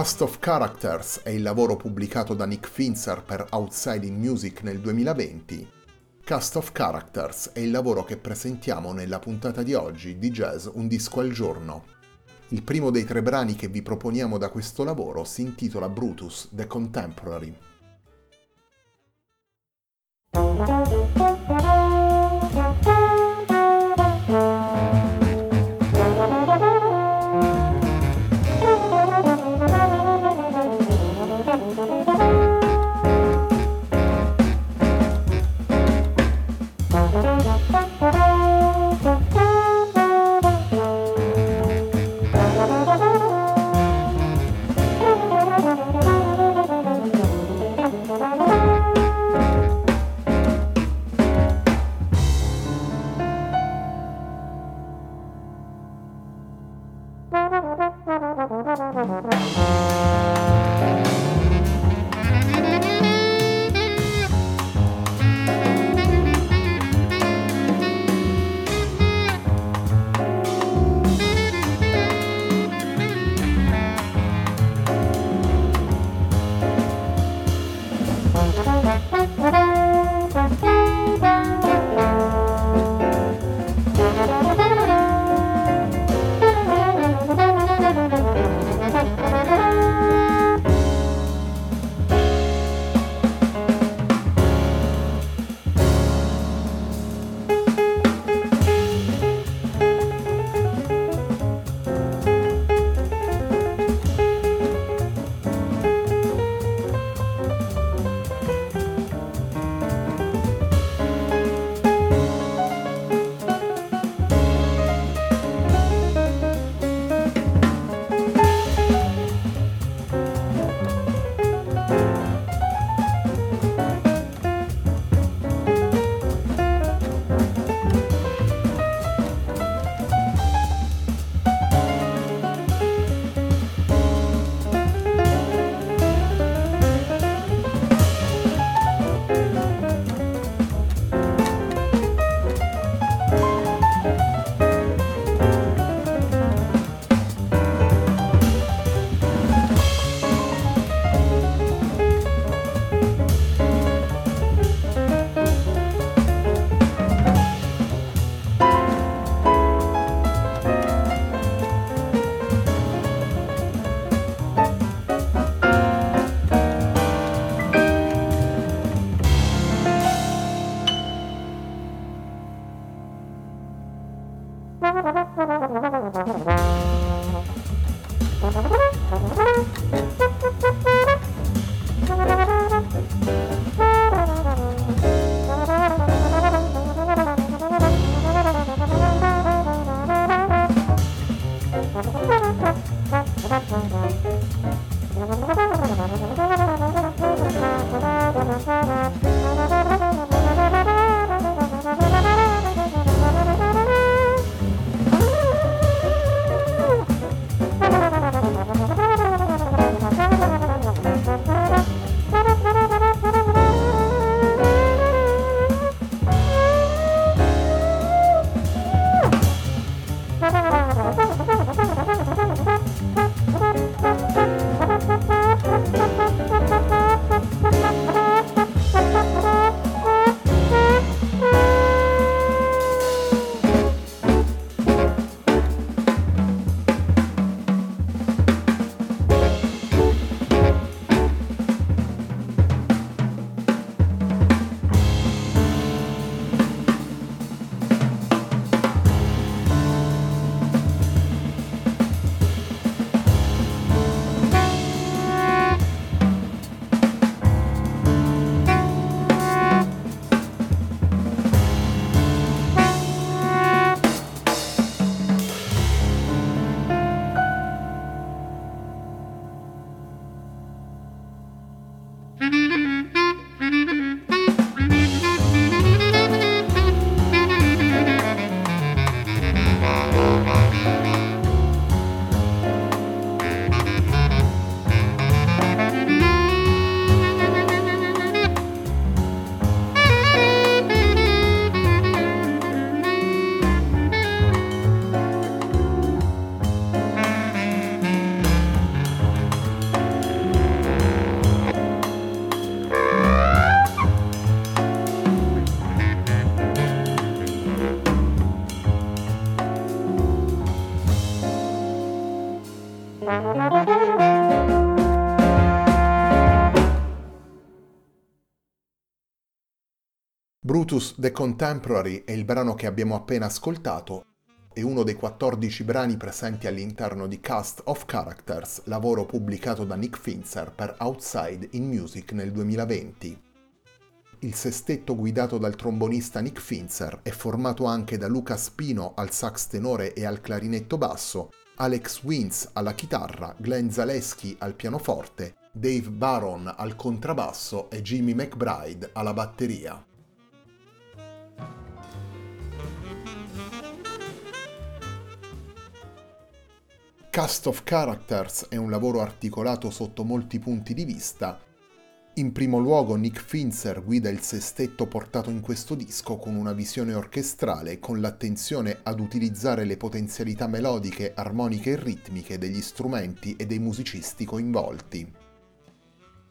Cast of Characters è il lavoro pubblicato da Nick Finzer per Outside in Music nel 2020. Cast of Characters è il lavoro che presentiamo nella puntata di oggi di Jazz Un disco al giorno. Il primo dei tre brani che vi proponiamo da questo lavoro si intitola Brutus The Contemporary. Brutus The Contemporary è il brano che abbiamo appena ascoltato, è uno dei 14 brani presenti all'interno di Cast of Characters, lavoro pubblicato da Nick Finzer per Outside in Music nel 2020. Il sestetto guidato dal trombonista Nick Finzer è formato anche da Luca Spino al sax tenore e al clarinetto basso, Alex Wins alla chitarra, Glenn Zaleschi al pianoforte, Dave Baron al contrabbasso e Jimmy McBride alla batteria. Cast of Characters è un lavoro articolato sotto molti punti di vista. In primo luogo Nick Finzer guida il sestetto portato in questo disco con una visione orchestrale con l'attenzione ad utilizzare le potenzialità melodiche, armoniche e ritmiche degli strumenti e dei musicisti coinvolti.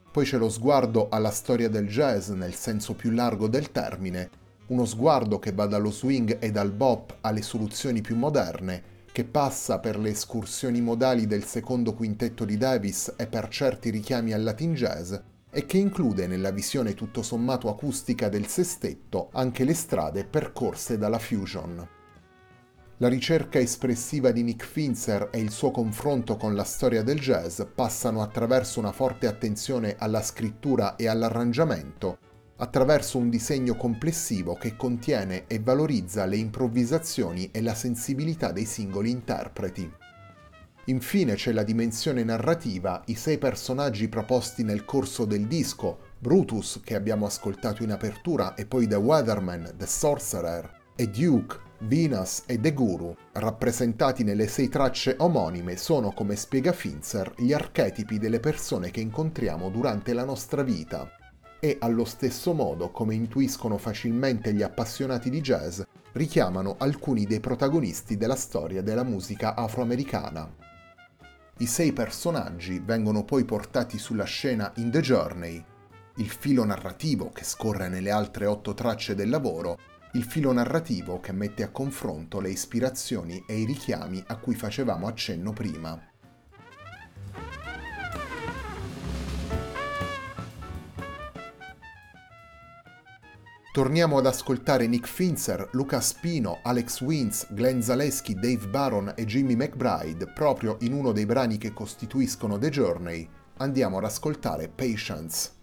Poi c'è lo sguardo alla storia del jazz nel senso più largo del termine, uno sguardo che va dallo swing e dal bop alle soluzioni più moderne, che passa per le escursioni modali del secondo quintetto di Davis e per certi richiami al Latin jazz, e che include nella visione tutto sommato acustica del sestetto anche le strade percorse dalla fusion. La ricerca espressiva di Nick Finzer e il suo confronto con la storia del jazz passano attraverso una forte attenzione alla scrittura e all'arrangiamento, attraverso un disegno complessivo che contiene e valorizza le improvvisazioni e la sensibilità dei singoli interpreti. Infine c'è la dimensione narrativa, i sei personaggi proposti nel corso del disco, Brutus che abbiamo ascoltato in apertura e poi The Weatherman, The Sorcerer e Duke, Venus e The Guru, rappresentati nelle sei tracce omonime, sono, come spiega Finzer, gli archetipi delle persone che incontriamo durante la nostra vita e allo stesso modo, come intuiscono facilmente gli appassionati di jazz, richiamano alcuni dei protagonisti della storia della musica afroamericana. I sei personaggi vengono poi portati sulla scena in The Journey, il filo narrativo che scorre nelle altre otto tracce del lavoro, il filo narrativo che mette a confronto le ispirazioni e i richiami a cui facevamo accenno prima. Torniamo ad ascoltare Nick Finzer, Luca Spino, Alex Wins, Glenn Zaleschi, Dave Baron e Jimmy McBride proprio in uno dei brani che costituiscono The Journey. Andiamo ad ascoltare Patience.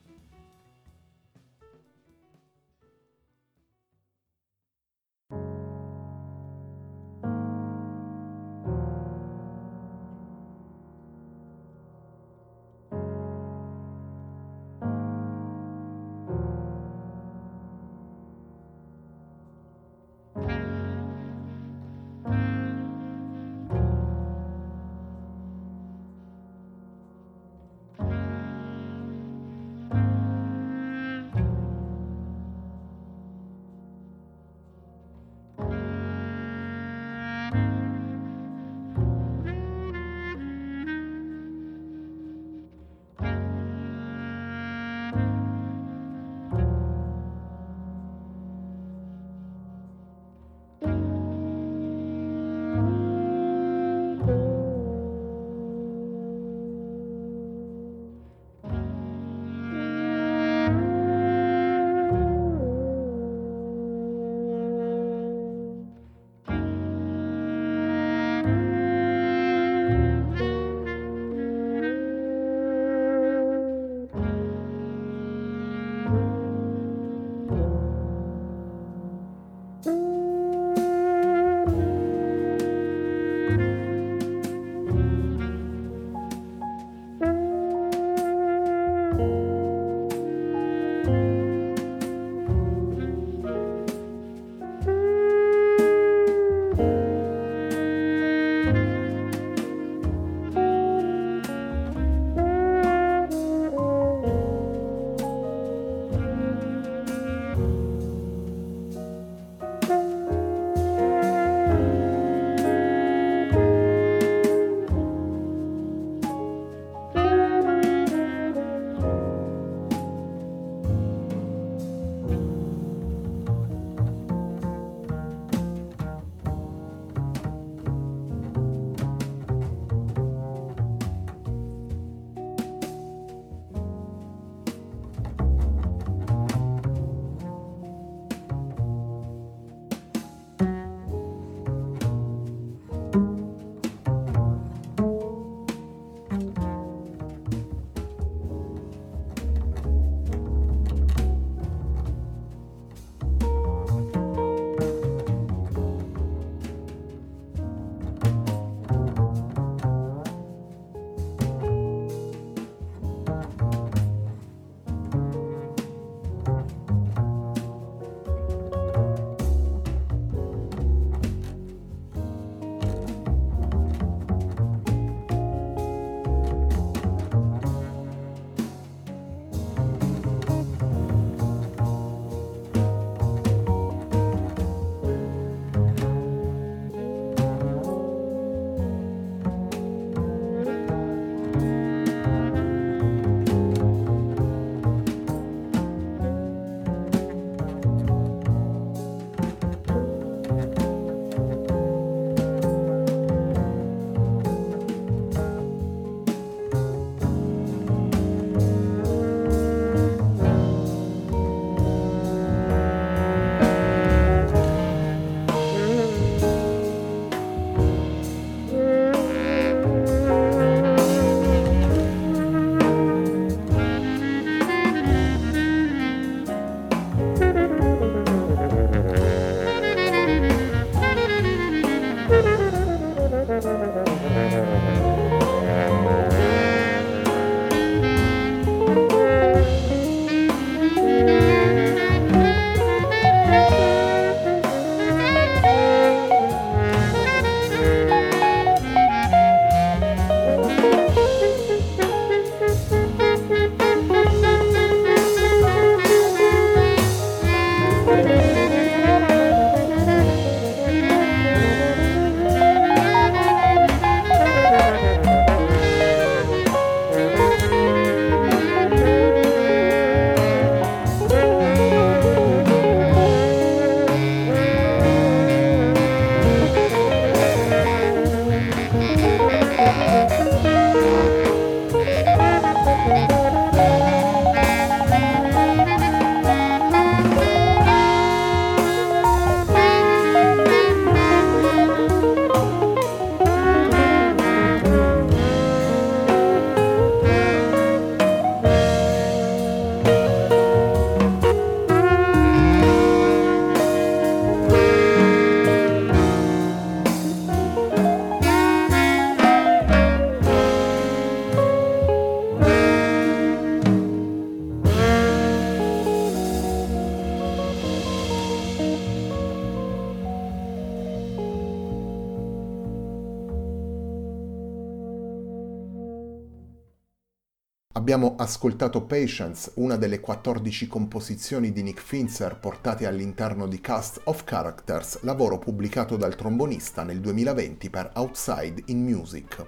Abbiamo ascoltato Patience, una delle 14 composizioni di Nick Finzer portate all'interno di Cast of Characters, lavoro pubblicato dal trombonista nel 2020 per Outside in Music.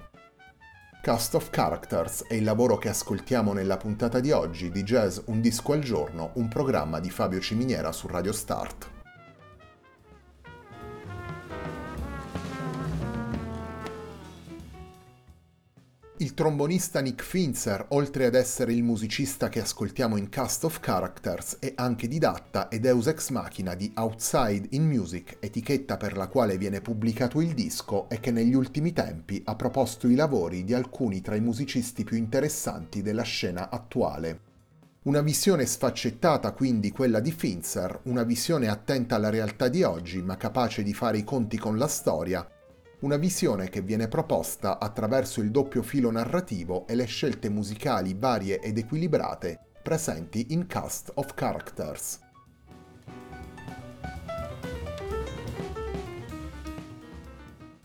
Cast of Characters è il lavoro che ascoltiamo nella puntata di oggi di Jazz Un disco al giorno, un programma di Fabio Ciminiera su Radio Start. Il trombonista Nick Finzer, oltre ad essere il musicista che ascoltiamo in Cast of Characters, è anche didatta ed Deus ex machina di Outside in Music, etichetta per la quale viene pubblicato il disco e che negli ultimi tempi ha proposto i lavori di alcuni tra i musicisti più interessanti della scena attuale. Una visione sfaccettata quindi quella di Finzer, una visione attenta alla realtà di oggi ma capace di fare i conti con la storia una visione che viene proposta attraverso il doppio filo narrativo e le scelte musicali varie ed equilibrate presenti in Cast of Characters.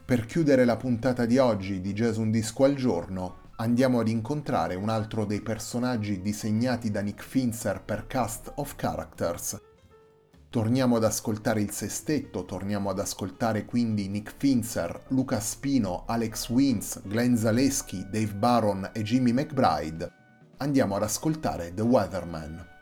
Per chiudere la puntata di oggi di Jazz Un Disco al Giorno, andiamo ad incontrare un altro dei personaggi disegnati da Nick Finzer per Cast of Characters, Torniamo ad ascoltare il sestetto, torniamo ad ascoltare quindi Nick Finzer, Luca Spino, Alex Wins, Glenn Zaleschi, Dave Baron e Jimmy McBride. Andiamo ad ascoltare The Weatherman.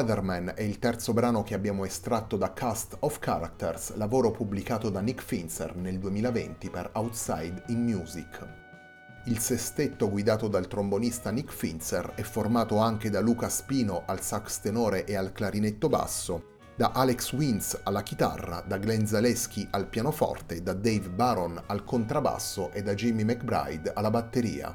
Weatherman è il terzo brano che abbiamo estratto da Cast of Characters, lavoro pubblicato da Nick Finzer nel 2020 per Outside in Music. Il sestetto guidato dal trombonista Nick Finzer è formato anche da Luca Spino al sax tenore e al clarinetto basso, da Alex Wins alla chitarra, da Glenn Zaleschi al pianoforte, da Dave Baron al contrabbasso e da Jimmy McBride alla batteria.